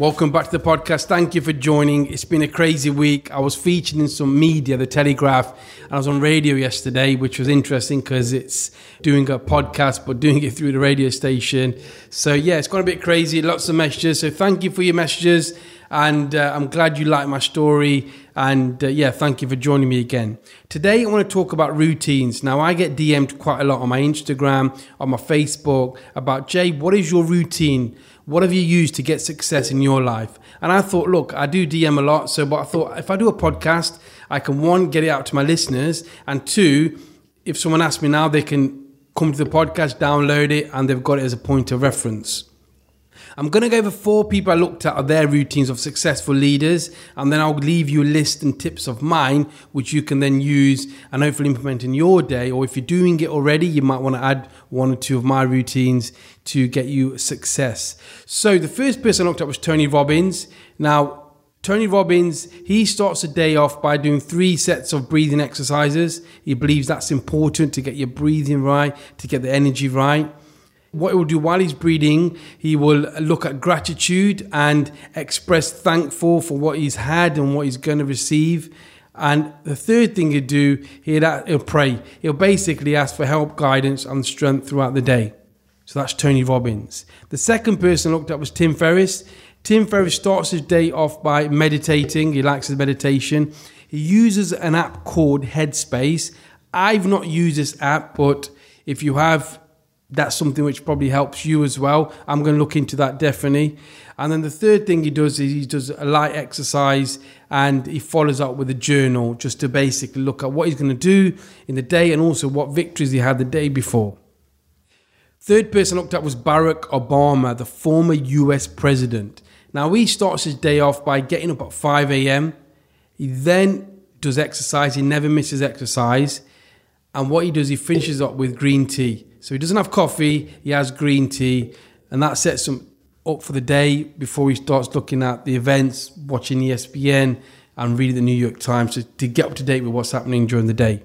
Welcome back to the podcast. Thank you for joining. It's been a crazy week. I was featured in some media, the Telegraph, and I was on radio yesterday, which was interesting because it's doing a podcast, but doing it through the radio station. So, yeah, it's gone a bit crazy. Lots of messages. So, thank you for your messages. And uh, I'm glad you like my story. And uh, yeah, thank you for joining me again. Today, I want to talk about routines. Now, I get DM'd quite a lot on my Instagram, on my Facebook about Jay, what is your routine? What have you used to get success in your life? And I thought, look, I do DM a lot. So, but I thought if I do a podcast, I can one, get it out to my listeners. And two, if someone asks me now, they can come to the podcast, download it, and they've got it as a point of reference. I'm going to go over four people I looked at are their routines of successful leaders, and then I'll leave you a list and tips of mine, which you can then use and hopefully implement in your day. Or if you're doing it already, you might want to add one or two of my routines to get you success. So the first person I looked at was Tony Robbins. Now, Tony Robbins, he starts a day off by doing three sets of breathing exercises. He believes that's important to get your breathing right, to get the energy right. What he will do while he's breathing, he will look at gratitude and express thankful for what he's had and what he's going to receive. And the third thing he'll do, he'll, he'll pray. He'll basically ask for help, guidance, and strength throughout the day. So that's Tony Robbins. The second person I looked at was Tim Ferriss. Tim Ferriss starts his day off by meditating. He likes his meditation. He uses an app called Headspace. I've not used this app, but if you have, that's something which probably helps you as well. I'm going to look into that definitely. And then the third thing he does is he does a light exercise and he follows up with a journal just to basically look at what he's going to do in the day and also what victories he had the day before. Third person I looked at was Barack Obama, the former US president. Now he starts his day off by getting up at 5 a.m. He then does exercise, he never misses exercise. And what he does, he finishes up with green tea. So he doesn't have coffee, he has green tea, and that sets him up for the day before he starts looking at the events, watching ESPN, and reading the New York Times to, to get up to date with what's happening during the day.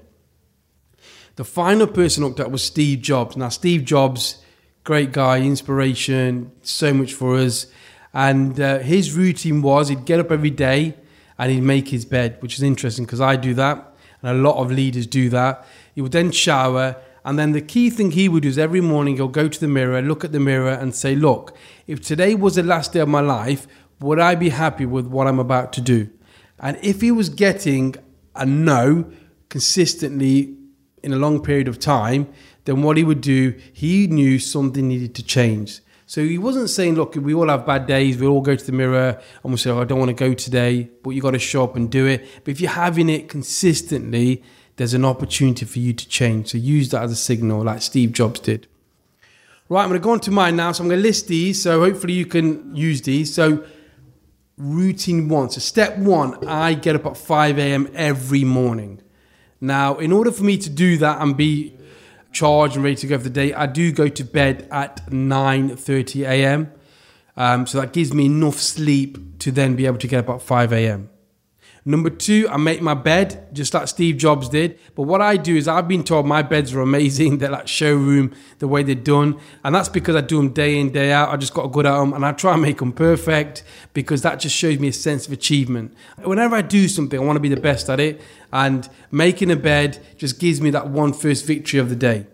The final person looked at was Steve Jobs. Now, Steve Jobs, great guy, inspiration, so much for us. And uh, his routine was he'd get up every day and he'd make his bed, which is interesting because I do that. And a lot of leaders do that. He would then shower and then the key thing he would do is every morning he'll go to the mirror, look at the mirror, and say, Look, if today was the last day of my life, would I be happy with what I'm about to do? And if he was getting a no consistently in a long period of time, then what he would do, he knew something needed to change. So he wasn't saying, look, we all have bad days, we all go to the mirror and we say, oh, I don't want to go today, but you got to show up and do it. But if you're having it consistently, there's an opportunity for you to change. So use that as a signal, like Steve Jobs did. Right, I'm going to go on to mine now. So I'm going to list these. So hopefully you can use these. So routine one. So step one, I get up at 5 a.m. every morning. Now, in order for me to do that and be charged and ready to go for the day, I do go to bed at 9:30 a.m. Um, so that gives me enough sleep to then be able to get up at 5 a.m. Number two, I make my bed just like Steve Jobs did. But what I do is I've been told my beds are amazing. They're like showroom, the way they're done. And that's because I do them day in, day out. I just got good at them and I try and make them perfect because that just shows me a sense of achievement. Whenever I do something, I want to be the best at it. And making a bed just gives me that one first victory of the day.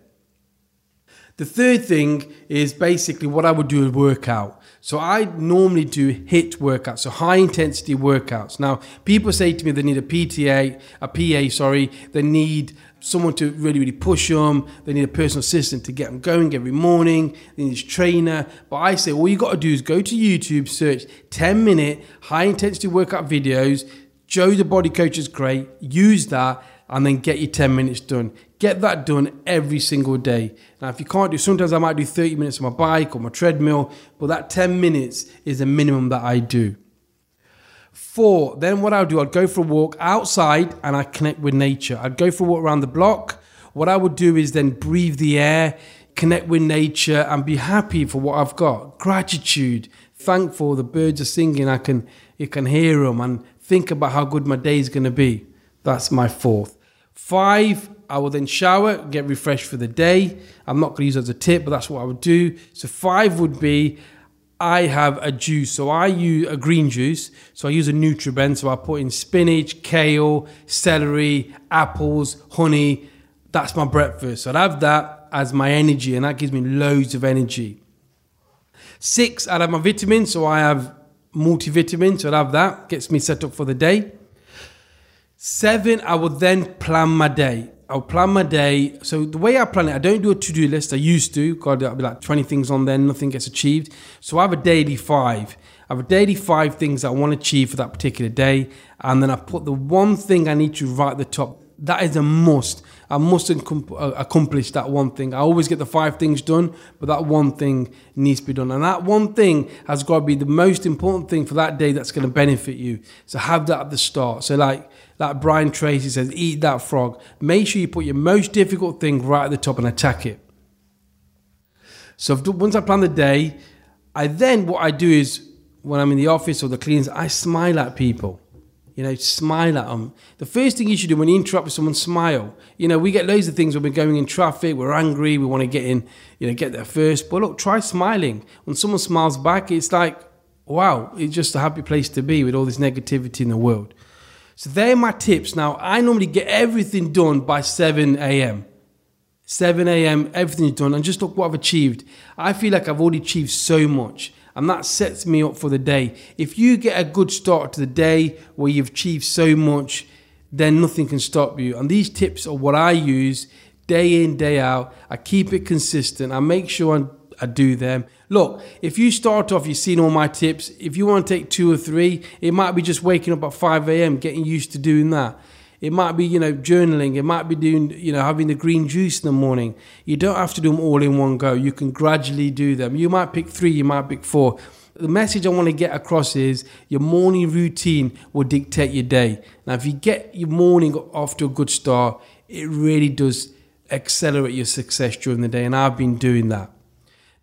The third thing is basically what I would do is workout. So I normally do HIIT workouts, so high intensity workouts. Now, people say to me they need a PTA, a PA, sorry, they need someone to really, really push them. They need a personal assistant to get them going every morning. They need a trainer. But I say all you got to do is go to YouTube, search 10 minute high intensity workout videos. Joe the body coach is great. Use that and then get your 10 minutes done. Get that done every single day. Now, if you can't do, sometimes I might do 30 minutes on my bike or my treadmill, but that 10 minutes is the minimum that I do. Four, then what I'll do, I'd go for a walk outside and I connect with nature. I'd go for a walk around the block. What I would do is then breathe the air, connect with nature, and be happy for what I've got. Gratitude, thankful. The birds are singing. I can, you can hear them, and think about how good my day is going to be. That's my fourth. Five, I will then shower, get refreshed for the day. I'm not going to use it as a tip, but that's what I would do. So five would be I have a juice. So I use a green juice. So I use a Nutribend. So I put in spinach, kale, celery, apples, honey. That's my breakfast. So I'd have that as my energy, and that gives me loads of energy. Six, I'd have my vitamins. So I have multivitamin. So I'd have that. Gets me set up for the day. Seven, I would then plan my day. I'll plan my day. So the way I plan it, I don't do a to-do list. I used to. God, I'll be like 20 things on there, nothing gets achieved. So I have a daily five. I have a daily five things I want to achieve for that particular day. And then I put the one thing I need to right at the top. That is a must. I must uh, accomplish that one thing. I always get the five things done, but that one thing needs to be done. And that one thing has got to be the most important thing for that day that's going to benefit you. So have that at the start. So like like Brian Tracy says, eat that frog. Make sure you put your most difficult thing right at the top and attack it. So once I plan the day, I then what I do is when I'm in the office or the cleaners, I smile at people. You know, smile at them. The first thing you should do when you interact with someone, smile. You know, we get loads of things when we're going in traffic, we're angry, we want to get in, you know, get there first. But look, try smiling. When someone smiles back, it's like, wow, it's just a happy place to be with all this negativity in the world. So they're my tips. Now, I normally get everything done by 7 a.m. 7 a.m., everything's done. And just look what I've achieved. I feel like I've already achieved so much. And that sets me up for the day. If you get a good start to the day where you've achieved so much, then nothing can stop you. And these tips are what I use day in, day out. I keep it consistent. I make sure I'm I do them. Look, if you start off, you've seen all my tips. If you want to take two or three, it might be just waking up at 5 a.m., getting used to doing that. It might be, you know, journaling. It might be doing, you know, having the green juice in the morning. You don't have to do them all in one go. You can gradually do them. You might pick three, you might pick four. The message I want to get across is your morning routine will dictate your day. Now, if you get your morning off to a good start, it really does accelerate your success during the day. And I've been doing that.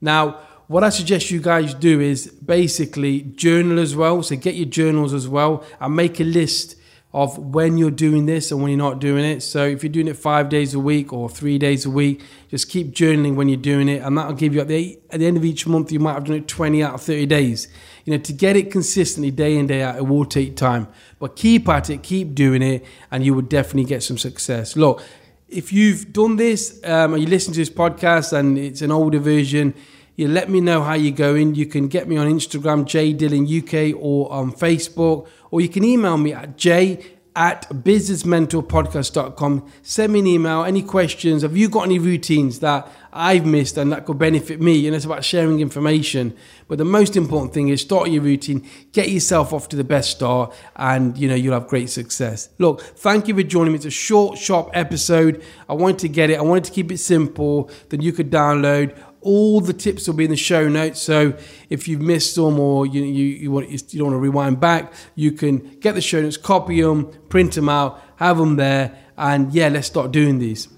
Now, what I suggest you guys do is basically journal as well. So get your journals as well and make a list of when you're doing this and when you're not doing it. So if you're doing it five days a week or three days a week, just keep journaling when you're doing it, and that'll give you at the at the end of each month you might have done it 20 out of 30 days. You know, to get it consistently day in day out, it will take time, but keep at it, keep doing it, and you will definitely get some success. Look, if you've done this um, and you listen to this podcast and it's an older version, you let me know how you're going. You can get me on Instagram, J Dillon UK, or on Facebook, or you can email me at j at businessmentorpodcast.com. Send me an email, any questions. Have you got any routines that I've missed and that could benefit me? And it's about sharing information. But the most important thing is start your routine, get yourself off to the best start, and you know you'll have great success. Look, thank you for joining me. It's a short, sharp episode. I wanted to get it, I wanted to keep it simple, then you could download all the tips will be in the show notes. So if you've missed some or you, you, you, want, you don't want to rewind back, you can get the show notes, copy them, print them out, have them there, and yeah, let's start doing these.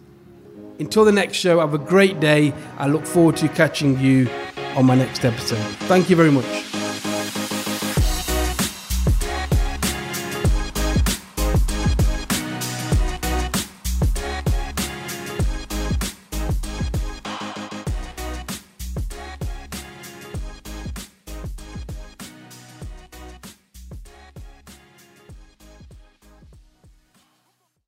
Until the next show, have a great day. I look forward to catching you on my next episode. Thank you very much.